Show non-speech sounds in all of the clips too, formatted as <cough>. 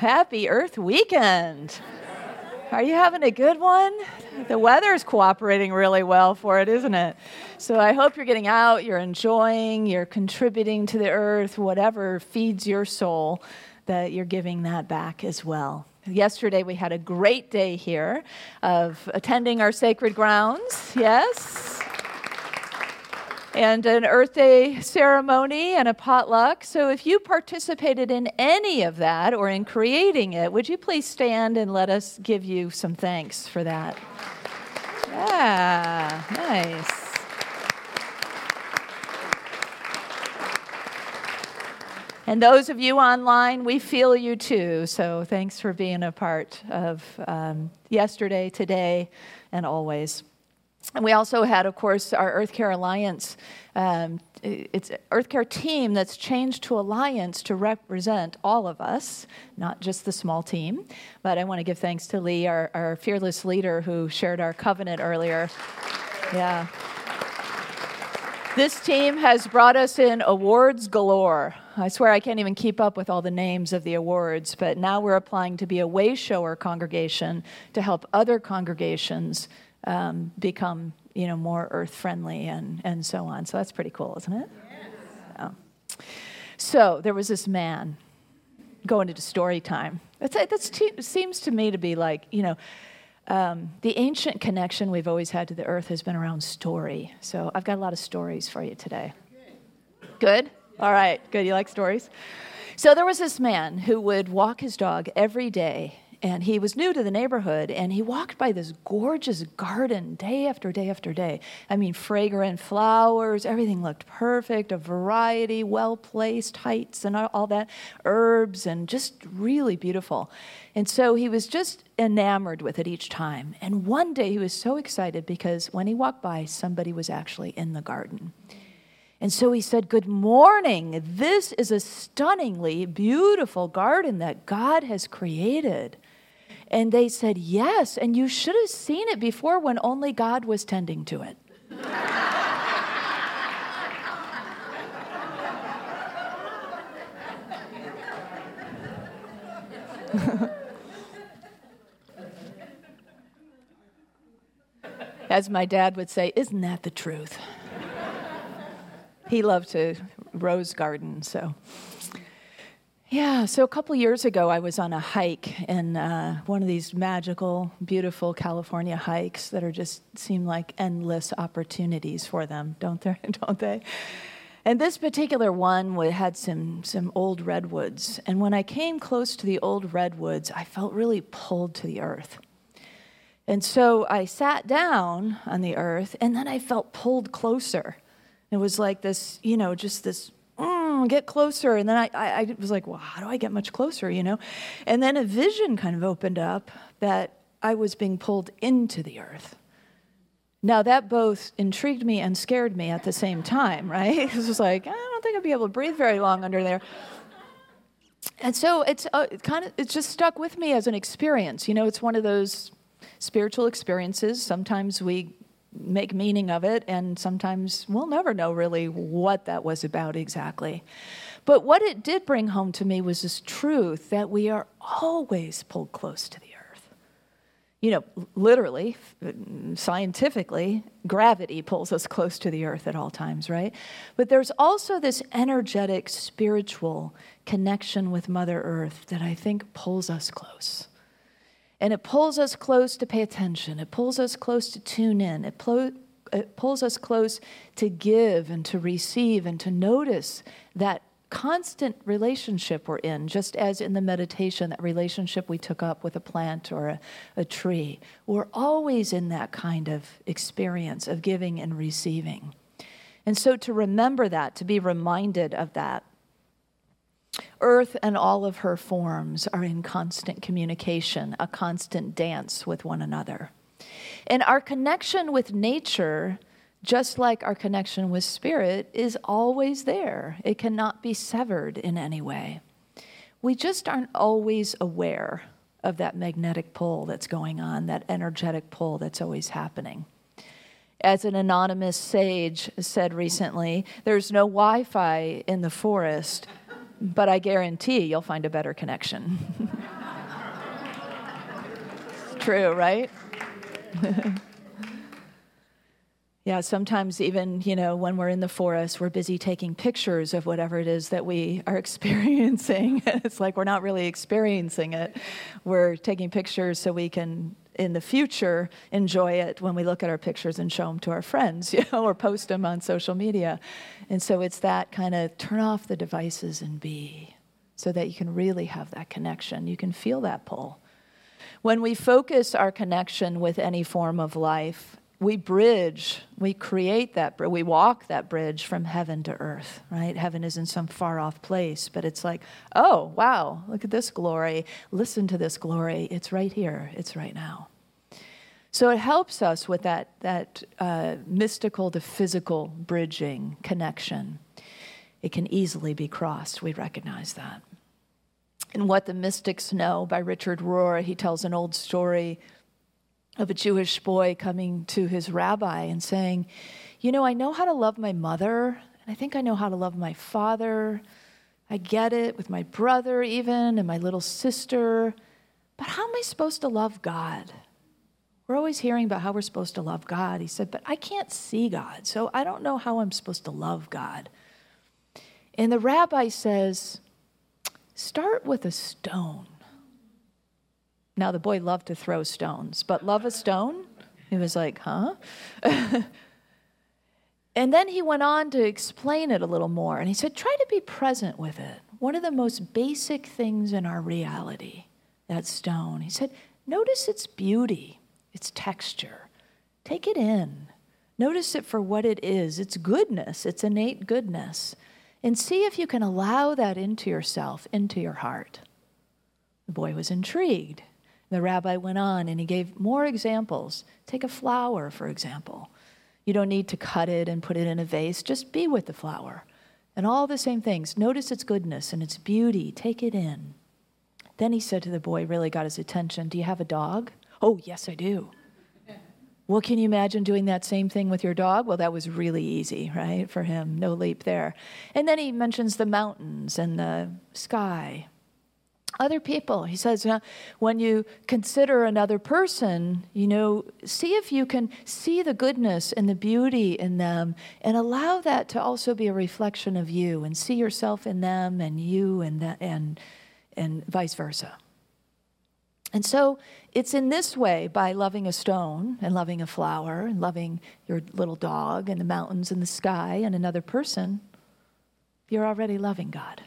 Happy Earth Weekend. Are you having a good one? The weather's cooperating really well for it, isn't it? So I hope you're getting out, you're enjoying, you're contributing to the earth, whatever feeds your soul, that you're giving that back as well. Yesterday we had a great day here of attending our sacred grounds. Yes and an Earth Day ceremony and a potluck. So if you participated in any of that or in creating it, would you please stand and let us give you some thanks for that? Yeah, nice. And those of you online, we feel you too. So thanks for being a part of um, yesterday, today, and always. And we also had, of course, our Earth Care Alliance. Um, it's Earth Care team that's changed to Alliance to represent all of us, not just the small team. But I want to give thanks to Lee, our, our fearless leader, who shared our covenant earlier. Yeah. This team has brought us in awards galore. I swear I can't even keep up with all the names of the awards, but now we're applying to be a way shower congregation to help other congregations um, become you know more earth friendly and and so on. So that's pretty cool, isn't it? Yeah. So there was this man going into story time. That seems to me to be like you know. Um, the ancient connection we've always had to the earth has been around story. So I've got a lot of stories for you today. Good? All right, good. You like stories? So there was this man who would walk his dog every day and he was new to the neighborhood and he walked by this gorgeous garden day after day after day i mean fragrant flowers everything looked perfect a variety well placed heights and all that herbs and just really beautiful and so he was just enamored with it each time and one day he was so excited because when he walked by somebody was actually in the garden and so he said, Good morning. This is a stunningly beautiful garden that God has created. And they said, Yes, and you should have seen it before when only God was tending to it. <laughs> As my dad would say, isn't that the truth? he loved to rose garden, so. Yeah, so a couple years ago, I was on a hike in uh, one of these magical, beautiful California hikes that are just seem like endless opportunities for them, don't they? <laughs> don't they? And this particular one had some some old redwoods, and when I came close to the old redwoods, I felt really pulled to the earth. And so I sat down on the earth, and then I felt pulled closer. It was like this, you know, just this mm, get closer. And then I, I, I was like, well, how do I get much closer, you know? And then a vision kind of opened up that I was being pulled into the earth. Now, that both intrigued me and scared me at the same time, right? <laughs> It was like, I don't think I'd be able to breathe very long under there. And so it's uh, it kind of it's just stuck with me as an experience. You know, it's one of those spiritual experiences. Sometimes we make meaning of it, and sometimes we'll never know really what that was about exactly. But what it did bring home to me was this truth that we are always pulled close to the earth. You know, literally, scientifically, gravity pulls us close to the earth at all times, right? But there's also this energetic, spiritual connection with Mother Earth that I think pulls us close. And it pulls us close to pay attention. It pulls us close to tune in. It, pl- it pulls us close to give and to receive and to notice that constant relationship we're in, just as in the meditation, that relationship we took up with a plant or a, a tree. We're always in that kind of experience of giving and receiving. And so to remember that, to be reminded of that, Earth and all of her forms are in constant communication, a constant dance with one another. And our connection with nature, just like our connection with spirit, is always there. It cannot be severed in any way. We just aren't always aware of that magnetic pull that's going on, that energetic pull that's always happening. As an anonymous sage said recently, there's no Wi Fi in the forest, but I guarantee you'll find a better connection. <laughs> true, right? <laughs> yeah, sometimes even, you know, when we're in the forest, we're busy taking pictures of whatever it is that we are <laughs> experiencing. it's like we're not really experiencing it. We're taking pictures so we can in the future enjoy it when we look at our pictures and show them to our friends, <laughs> you know, or post them on social media. And so it's that kind of turn off the devices and be so that you can really have that connection. You can feel that pull. When we focus our connection with any form of life, we bridge, we create that, we walk that bridge from heaven to earth, right? Heaven isn't some far off place, but it's like, oh, wow, look at this glory. Listen to this glory. It's right here, it's right now. So it helps us with that, that uh, mystical to physical bridging connection. It can easily be crossed. We recognize that. In What the Mystics Know by Richard Rohr, he tells an old story of a Jewish boy coming to his rabbi and saying, You know, I know how to love my mother, and I think I know how to love my father. I get it with my brother, even, and my little sister. But how am I supposed to love God? We're always hearing about how we're supposed to love God. He said, But I can't see God, so I don't know how I'm supposed to love God. And the rabbi says, Start with a stone. Now, the boy loved to throw stones, but love a stone? He was like, Huh? <laughs> and then he went on to explain it a little more. And he said, Try to be present with it. One of the most basic things in our reality, that stone. He said, Notice its beauty its texture. Take it in. Notice it for what it is its goodness, its innate goodness. And see if you can allow that into yourself, into your heart. The boy was intrigued. The rabbi went on and he gave more examples. Take a flower, for example. You don't need to cut it and put it in a vase, just be with the flower. And all the same things. Notice its goodness and its beauty. Take it in. Then he said to the boy, really got his attention Do you have a dog? Oh, yes, I do. Well, can you imagine doing that same thing with your dog? Well, that was really easy, right, for him. No leap there. And then he mentions the mountains and the sky. Other people, he says, when you consider another person, you know, see if you can see the goodness and the beauty in them and allow that to also be a reflection of you and see yourself in them and you and, that, and, and vice versa. And so it's in this way, by loving a stone and loving a flower and loving your little dog and the mountains and the sky and another person, you're already loving God.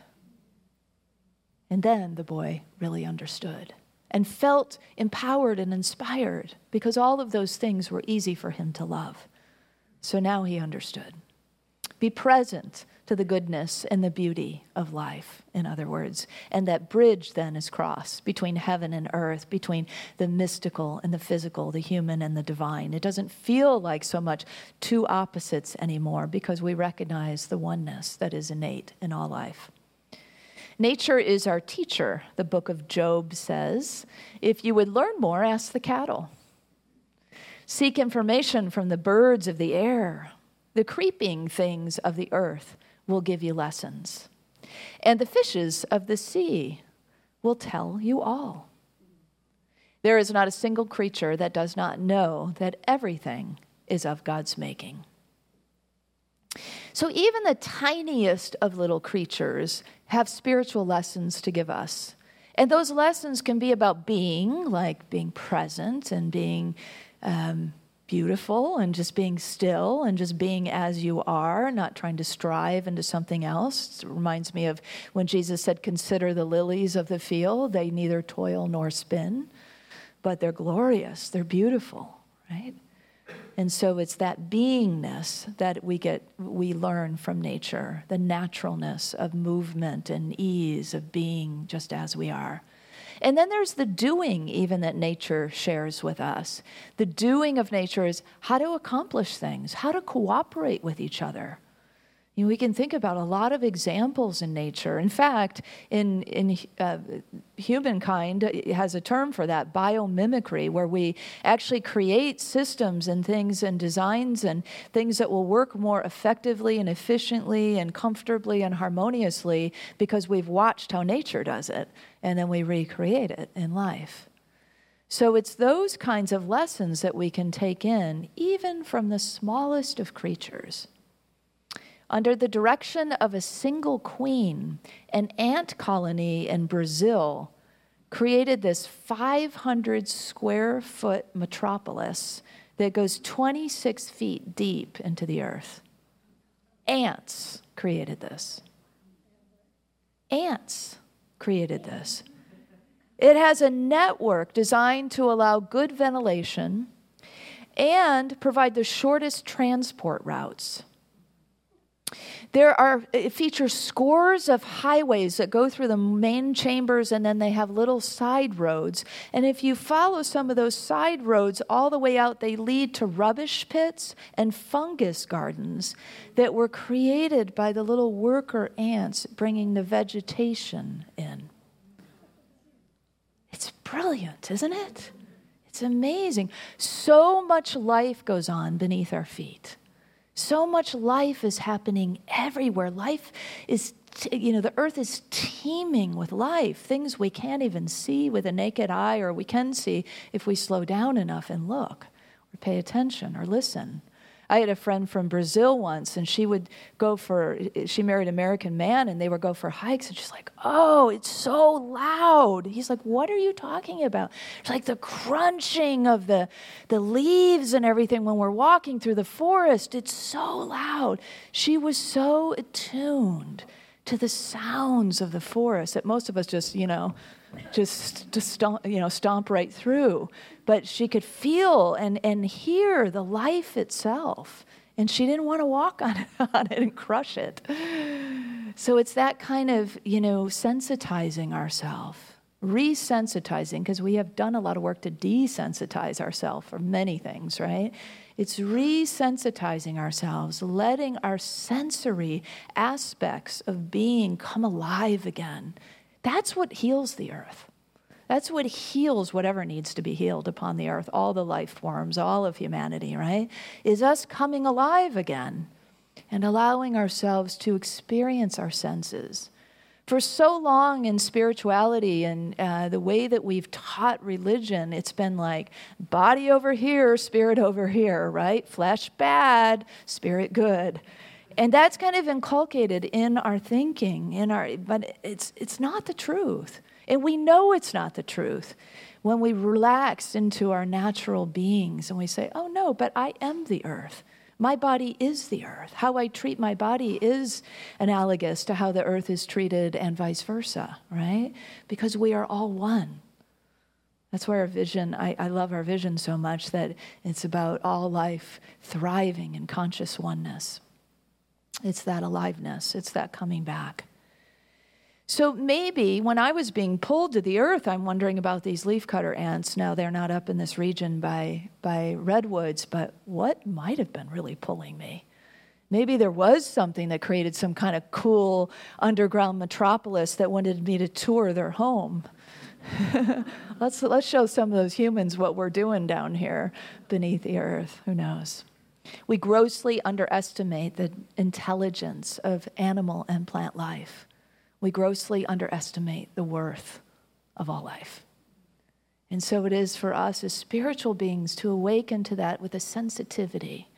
And then the boy really understood and felt empowered and inspired because all of those things were easy for him to love. So now he understood. Be present to the goodness and the beauty of life, in other words. And that bridge then is crossed between heaven and earth, between the mystical and the physical, the human and the divine. It doesn't feel like so much two opposites anymore because we recognize the oneness that is innate in all life. Nature is our teacher, the book of Job says. If you would learn more, ask the cattle. Seek information from the birds of the air, the creeping things of the earth will give you lessons. And the fishes of the sea will tell you all. There is not a single creature that does not know that everything is of God's making. So, even the tiniest of little creatures have spiritual lessons to give us. And those lessons can be about being, like being present and being um, beautiful and just being still and just being as you are, not trying to strive into something else. It reminds me of when Jesus said, Consider the lilies of the field. They neither toil nor spin, but they're glorious, they're beautiful, right? And so it's that beingness that we get we learn from nature, the naturalness of movement and ease of being just as we are. And then there's the doing, even that nature shares with us. The doing of nature is how to accomplish things, how to cooperate with each other. You know, we can think about a lot of examples in nature. In fact, in, in uh, humankind has a term for that, biomimicry, where we actually create systems and things and designs and things that will work more effectively and efficiently and comfortably and harmoniously because we've watched how nature does it and then we recreate it in life. So it's those kinds of lessons that we can take in, even from the smallest of creatures. Under the direction of a single queen, an ant colony in Brazil created this 500 square foot metropolis that goes 26 feet deep into the earth. Ants created this. Ants created this. It has a network designed to allow good ventilation and provide the shortest transport routes. There are, it features scores of highways that go through the main chambers and then they have little side roads. And if you follow some of those side roads all the way out, they lead to rubbish pits and fungus gardens that were created by the little worker ants bringing the vegetation in. It's brilliant, isn't it? It's amazing. So much life goes on beneath our feet. So much life is happening everywhere. Life is, you know, the earth is teeming with life, things we can't even see with a naked eye, or we can see if we slow down enough and look, or pay attention, or listen. I had a friend from Brazil once, and she would go for, she married an American man, and they would go for hikes, and she's like, Oh, it's so loud. He's like, What are you talking about? It's like the crunching of the, the leaves and everything when we're walking through the forest. It's so loud. She was so attuned to the sounds of the forest that most of us just, you know, just to stomp, you know stomp right through. But she could feel and and hear the life itself. And she didn't want to walk on it, <laughs> on it and crush it. So it's that kind of you know sensitizing ourselves resensitizing because we have done a lot of work to desensitize ourselves for many things right? It's resensitizing ourselves letting our sensory aspects of being come alive again that's what heals the earth. That's what heals whatever needs to be healed upon the earth, all the life forms, all of humanity, right? Is us coming alive again and allowing ourselves to experience our senses. For so long in spirituality and uh, the way that we've taught religion, it's been like body over here, spirit over here, right? Flesh bad, spirit good and that's kind of inculcated in our thinking in our but it's it's not the truth. And we know it's not the truth when we relax into our natural beings and we say oh no but i am the earth. My body is the earth. How i treat my body is analogous to how the earth is treated and vice versa right? Because we are all one. That's why our vision, I, I love our vision so much that it's about all life thriving in conscious oneness. It's that aliveness, it's that coming back. So maybe when I was being pulled to the earth, I'm wondering about these leafcutter ants. Now they're not up in this region by, by redwoods, but what might have been really pulling me? Maybe there was something that created some kind of cool underground metropolis that wanted me to tour their home. <laughs> let's, let's show some of those humans what we're doing down here beneath the earth. Who knows? We grossly underestimate the intelligence of animal and plant life. We grossly underestimate the worth of all life. And so it is for us as spiritual beings to awaken to that with a sensitivity,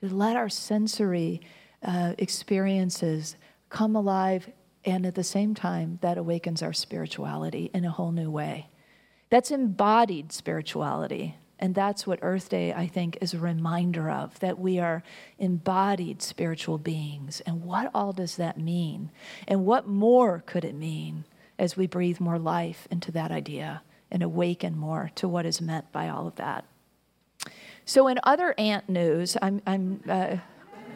to let our sensory uh, experiences come alive, and at the same time, that awakens our spirituality in a whole new way. That's embodied spirituality, and that's what Earth Day, I think, is a reminder of that we are embodied spiritual beings. And what all does that mean? And what more could it mean as we breathe more life into that idea and awaken more to what is meant by all of that? So, in other ant news, I'm, I'm uh,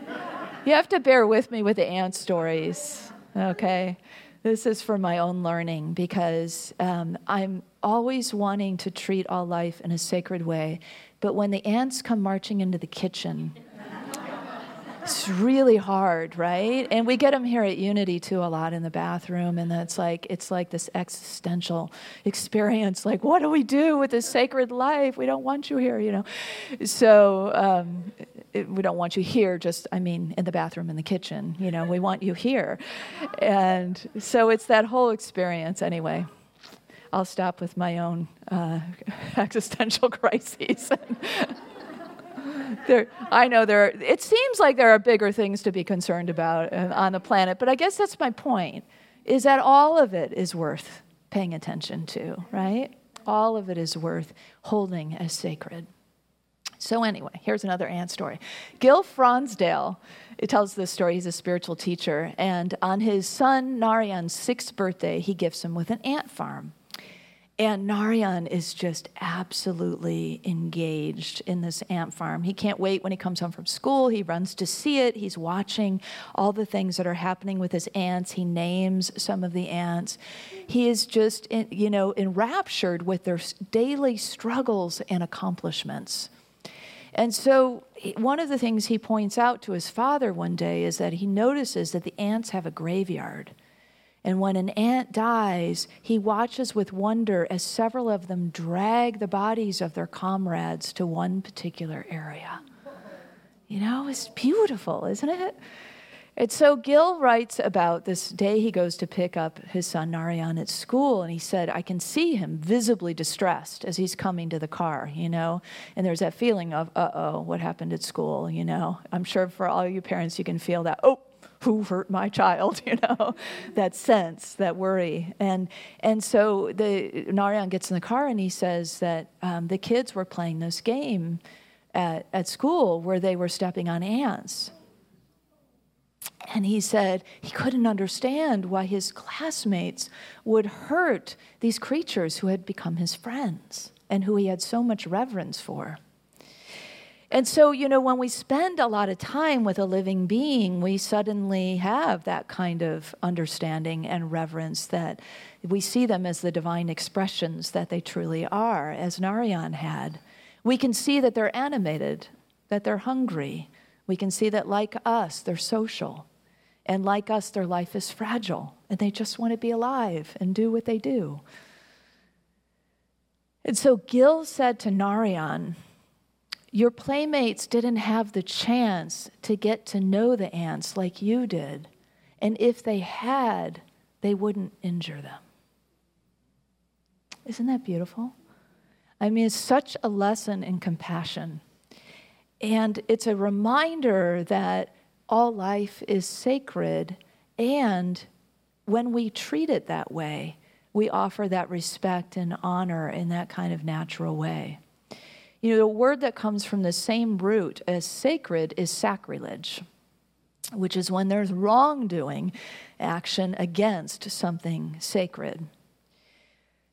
<laughs> you have to bear with me with the ant stories, okay? This is for my own learning because um, I'm always wanting to treat all life in a sacred way. But when the ants come marching into the kitchen, it's really hard, right? And we get them here at Unity too a lot in the bathroom, and that's like it's like this existential experience. Like, what do we do with this sacred life? We don't want you here, you know. So um, we don't want you here. Just, I mean, in the bathroom, in the kitchen. You know, we want you here, and so it's that whole experience anyway. I'll stop with my own uh, <laughs> existential crises. <laughs> there, I know there. Are, it seems like there are bigger things to be concerned about uh, on the planet, but I guess that's my point: is that all of it is worth paying attention to, right? All of it is worth holding as sacred. So anyway, here's another ant story. Gil Fronsdal it tells this story. He's a spiritual teacher, and on his son Narayan's sixth birthday, he gifts him with an ant farm. And Narayan is just absolutely engaged in this ant farm. He can't wait when he comes home from school. He runs to see it. He's watching all the things that are happening with his ants. He names some of the ants. He is just, you know, enraptured with their daily struggles and accomplishments. And so, one of the things he points out to his father one day is that he notices that the ants have a graveyard. And when an ant dies, he watches with wonder as several of them drag the bodies of their comrades to one particular area. You know, it's beautiful, isn't it? And so Gil writes about this day he goes to pick up his son Narayan at school, and he said, I can see him visibly distressed as he's coming to the car, you know? And there's that feeling of, uh oh, what happened at school, you know? I'm sure for all you parents, you can feel that, oh, who hurt my child <laughs> you know that sense that worry and and so the narayan gets in the car and he says that um, the kids were playing this game at, at school where they were stepping on ants and he said he couldn't understand why his classmates would hurt these creatures who had become his friends and who he had so much reverence for and so, you know, when we spend a lot of time with a living being, we suddenly have that kind of understanding and reverence that we see them as the divine expressions that they truly are, as Narayan had. We can see that they're animated, that they're hungry. We can see that, like us, they're social. And like us, their life is fragile, and they just want to be alive and do what they do. And so Gil said to Narayan, your playmates didn't have the chance to get to know the ants like you did. And if they had, they wouldn't injure them. Isn't that beautiful? I mean, it's such a lesson in compassion. And it's a reminder that all life is sacred. And when we treat it that way, we offer that respect and honor in that kind of natural way. You know, the word that comes from the same root as sacred is sacrilege, which is when there's wrongdoing, action against something sacred.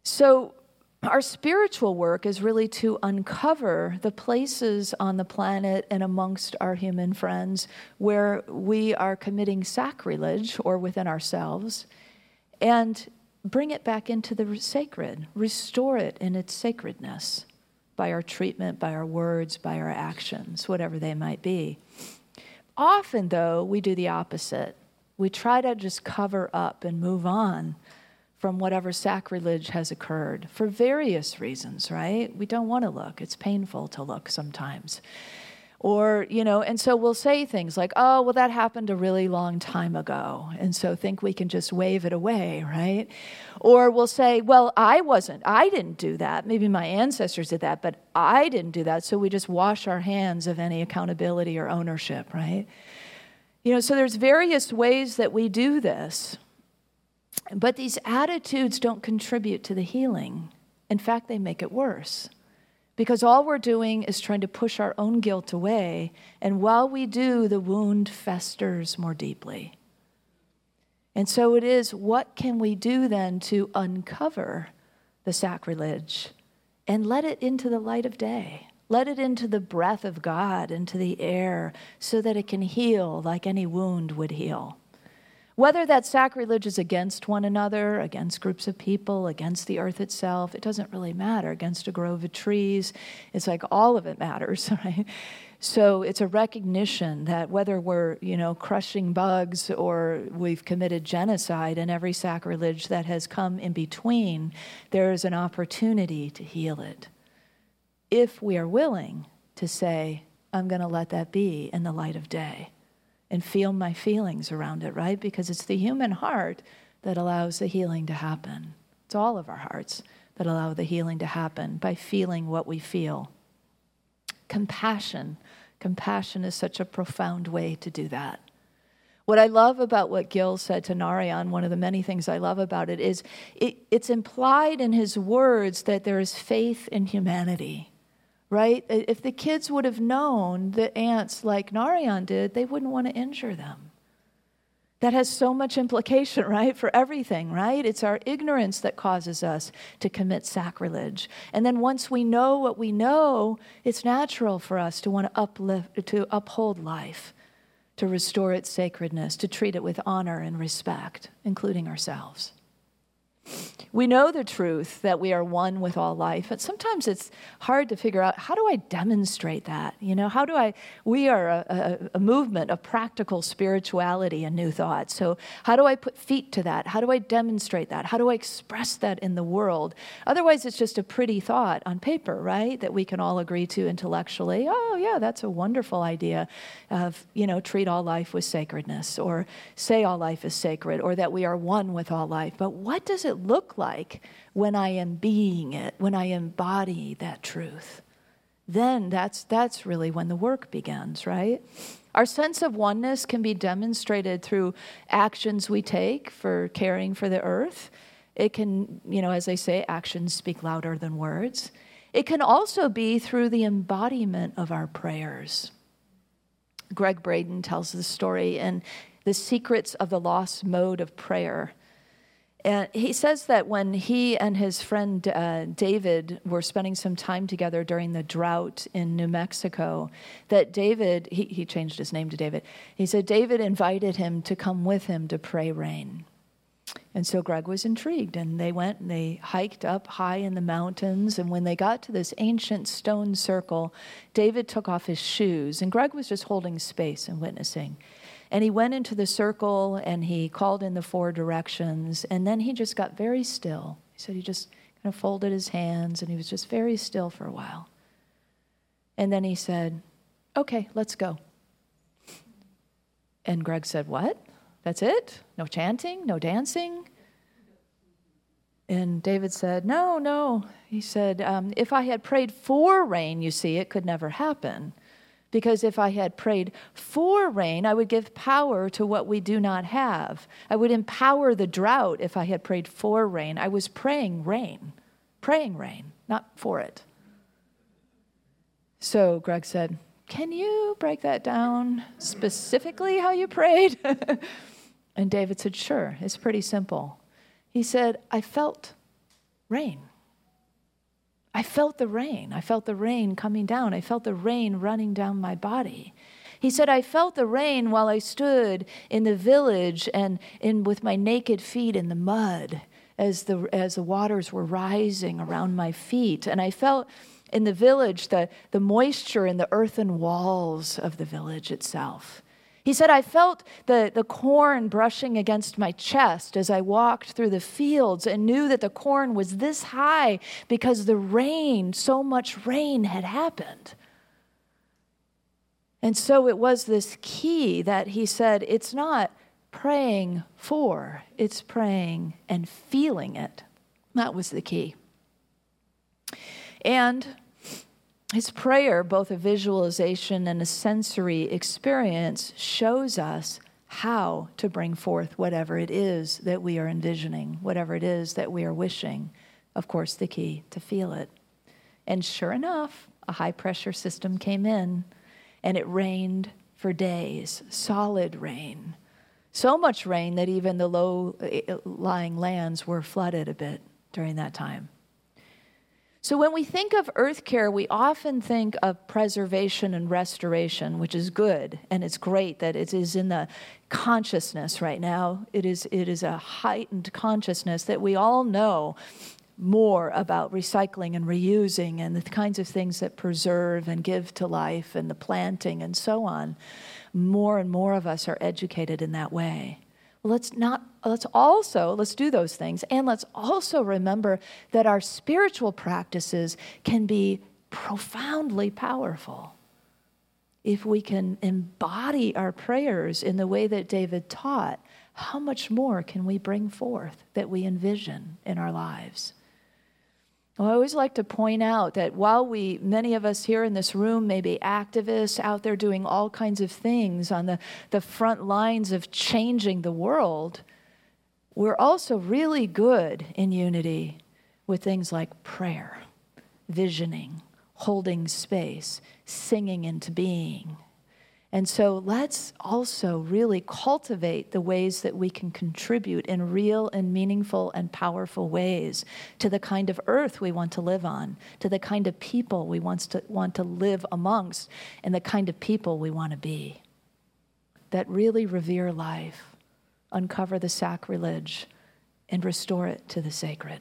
So, our spiritual work is really to uncover the places on the planet and amongst our human friends where we are committing sacrilege or within ourselves and bring it back into the sacred, restore it in its sacredness by our treatment, by our words, by our actions, whatever they might be. Often, though, we do the opposite. We try to just cover up and move on from whatever sacrilege has occurred for various reasons, right? We don't want to look, it's painful to look sometimes. Or, you know, and so we'll say things like, oh, well, that happened a really long time ago. And so think we can just wave it away, right? Or we'll say, well, I wasn't, I didn't do that. Maybe my ancestors did that, but I didn't do that. So we just wash our hands of any accountability or ownership, right? You know, so there's various ways that we do this. But these attitudes don't contribute to the healing. In fact, they make it worse. Because all we're doing is trying to push our own guilt away, and while we do, the wound festers more deeply. And so it is what can we do then to uncover the sacrilege and let it into the light of day? Let it into the breath of God, into the air, so that it can heal like any wound would heal. Whether that sacrilege is against one another, against groups of people, against the earth itself, it doesn't really matter. Against a grove of trees, it's like all of it matters, <laughs> right? So it's a recognition that whether we're, you know, crushing bugs or we've committed genocide and every sacrilege that has come in between, there is an opportunity to heal it. If we are willing to say, I'm going to let that be in the light of day and feel my feelings around it, right? Because it's the human heart that allows the healing to happen. It's all of our hearts that allow the healing to happen by feeling what we feel. Compassion. Compassion is such a profound way to do that. What I love about what Gil said to Narayan, one of the many things I love about it, is it, it's implied in his words that there is faith in humanity, right? If the kids would have known the ants like Narayan did, they wouldn't want to injure them. That has so much implication, <laughs> right, for everything, right? It's our ignorance that causes us to commit sacrilege. And then once we know what we know, it's natural for us to want to uplift, to uphold life to restore its sacredness, to treat it with honor and respect, including ourselves. We know the truth that we are one with all life, but sometimes it's hard to figure out how do I demonstrate that? You know, how do I? We are a, a, a, movement of practical spirituality and new thought. So, how do I put feet to that? How do I demonstrate that? How do I express that in the world? Otherwise, it's just a pretty thought on paper, right? That we can all agree to intellectually. Oh, yeah, that's a wonderful idea of, you know, treat all life with sacredness or say all life is sacred or that we are one with all life. But what does it look like when I am being it, when I embody that truth? Then that's, that's really when the work begins, right? Our sense of oneness can be demonstrated through actions we take for caring for the earth. It can, you know, as they say, actions speak louder than words. It can also be through the embodiment of our prayers. Gregg Braden tells the story in The Secrets of the Lost Mode of Prayer. And he says that when he and his friend uh, David were spending some time together during the drought in New Mexico, that David, he, he changed his name to David, he said David invited him to come with him to pray rain. And so Gregg was intrigued, and they went and they hiked up high in the mountains. And when they got to this ancient stone circle, David took off his shoes, and Gregg was just holding space and witnessing. And he went into the circle and he called in the four directions. And then he just got very still. He said he just kind of folded his hands and he was just very still for a while. And then he said, Okay, let's go. And Gregg said, What? That's it? No chanting? No dancing? And David said, No, no. He said, um, If I had prayed for rain, you see, it could never happen. Because if I had prayed for rain, I would give power to what we do not have. I would empower the drought if I had prayed for rain. I was praying rain, praying rain, not for it. So Gregg said, Can you break that down specifically how you prayed? <laughs> and David said, Sure, it's pretty simple. He said, I felt rain. I felt the rain. I felt the rain coming down. I felt the rain running down my body. He said, I felt the rain while I stood in the village and in, with my naked feet in the mud as the, as the waters were rising around my feet. And I felt in the village the, the moisture in the earthen walls of the village itself. He said, I felt the, the corn brushing against my chest as I walked through the fields and knew that the corn was this high because the rain, so much rain had happened. And so it was this key that he said, it's not praying for, it's praying and feeling it. That was the key. And his prayer, both a visualization and a sensory experience, shows us how to bring forth whatever it is that we are envisioning, whatever it is that we are wishing. Of course, the key to feel it. And sure enough, a high pressure system came in and it rained for days, solid rain. So much rain that even the low eh, lying lands were flooded a bit during that time. So, when we think of earth care, we often think of preservation and restoration, which is good, and it's great that it is in the consciousness right now. It is, it is a heightened consciousness that we all know more about recycling and reusing and the kinds of things that preserve and give to life and the planting and so on. More and more of us are educated in that way let's not let's also let's do those things and let's also remember that our spiritual practices can be profoundly powerful if we can embody our prayers in the way that David taught how much more can we bring forth that we envision in our lives? Well, I always like to point out that while we, many of us here in this room, may be activists out there doing all kinds of things on the, the front lines of changing the world, we're also really good in unity with things like prayer, visioning, holding space, singing into being, and so let's also really cultivate the ways that we can contribute in real and meaningful and powerful ways to the kind of earth we want to live on, to the kind of people we want to, want to live amongst, and the kind of people we want to be. That really revere life, uncover the sacrilege, and restore it to the sacred.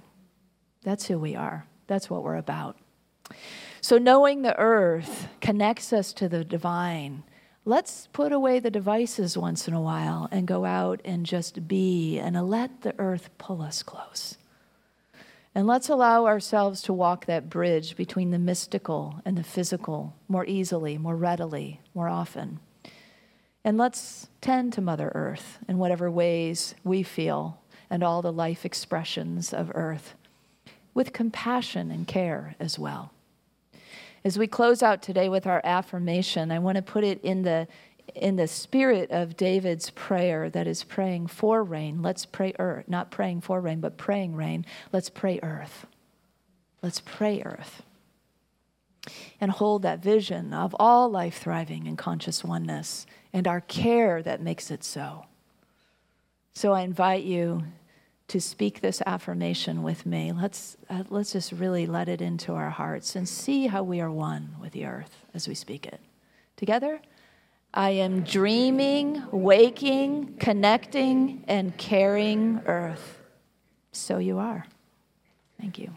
That's who we are. That's what we're about. So, knowing the earth connects us to the divine let's put away the devices once in a while and go out and just be and let the earth pull us close. And let's allow ourselves to walk that bridge between the mystical and the physical more easily, more readily, more often. And let's tend to Mother Earth in whatever ways we feel and all the life expressions of Earth with compassion and care as well. As we close out today with our affirmation, I want to put it in the in the spirit of David's prayer that is praying for rain. Let's pray earth, not praying for rain, but praying rain. Let's pray earth. Let's pray earth. And hold that vision of all life thriving in conscious oneness and our care that makes it so. So I invite you to speak this affirmation with me. Let's, uh, let's just really let it into our hearts and see how we are one with the earth as we speak it. Together, I am dreaming, waking, connecting, and caring earth. So you are. Thank you.